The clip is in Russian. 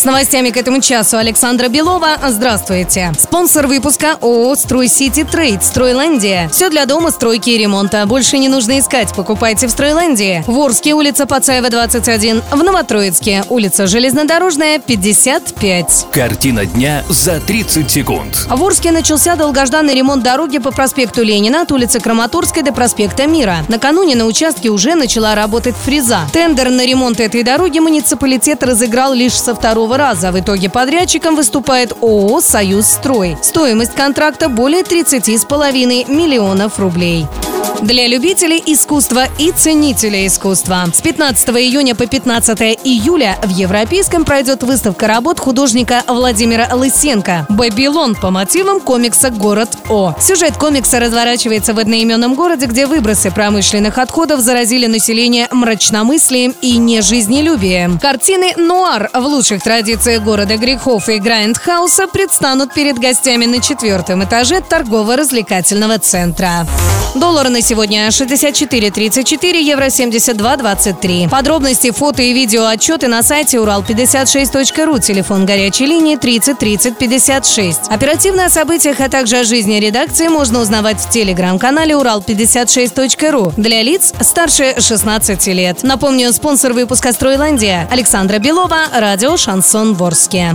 С новостями к этому часу Александра Белова. Здравствуйте. Спонсор выпуска ООО «Строй Сити Трейд» «Стройландия». Все для дома, стройки и ремонта. Больше не нужно искать. Покупайте в «Стройландии». В Орске, улица Пацаева, 21. В Новотроицке, улица Железнодорожная, 55. Картина дня за 30 секунд. В Орске начался долгожданный ремонт дороги по проспекту Ленина от улицы Краматорской до проспекта Мира. Накануне на участке уже начала работать фреза. Тендер на ремонт этой дороги муниципалитет разыграл лишь со второго раза. В итоге подрядчиком выступает ООО «Союз Строй». Стоимость контракта более 30,5 миллионов рублей для любителей искусства и ценителей искусства. С 15 июня по 15 июля в Европейском пройдет выставка работ художника Владимира Лысенко «Бабилон» по мотивам комикса «Город О». Сюжет комикса разворачивается в одноименном городе, где выбросы промышленных отходов заразили население мрачномыслием и нежизнелюбием. Картины «Нуар» в лучших традициях города грехов и Грайндхауса предстанут перед гостями на четвертом этаже торгово-развлекательного центра. Доллар на сегодня 64.34, евро 72.23. Подробности, фото и видео отчеты на сайте урал56.ру, телефон горячей линии 30 30 56. Оперативно о событиях, а также о жизни редакции можно узнавать в телеграм-канале урал56.ру для лиц старше 16 лет. Напомню, спонсор выпуска «Стройландия» Александра Белова, радио «Шансон Ворске».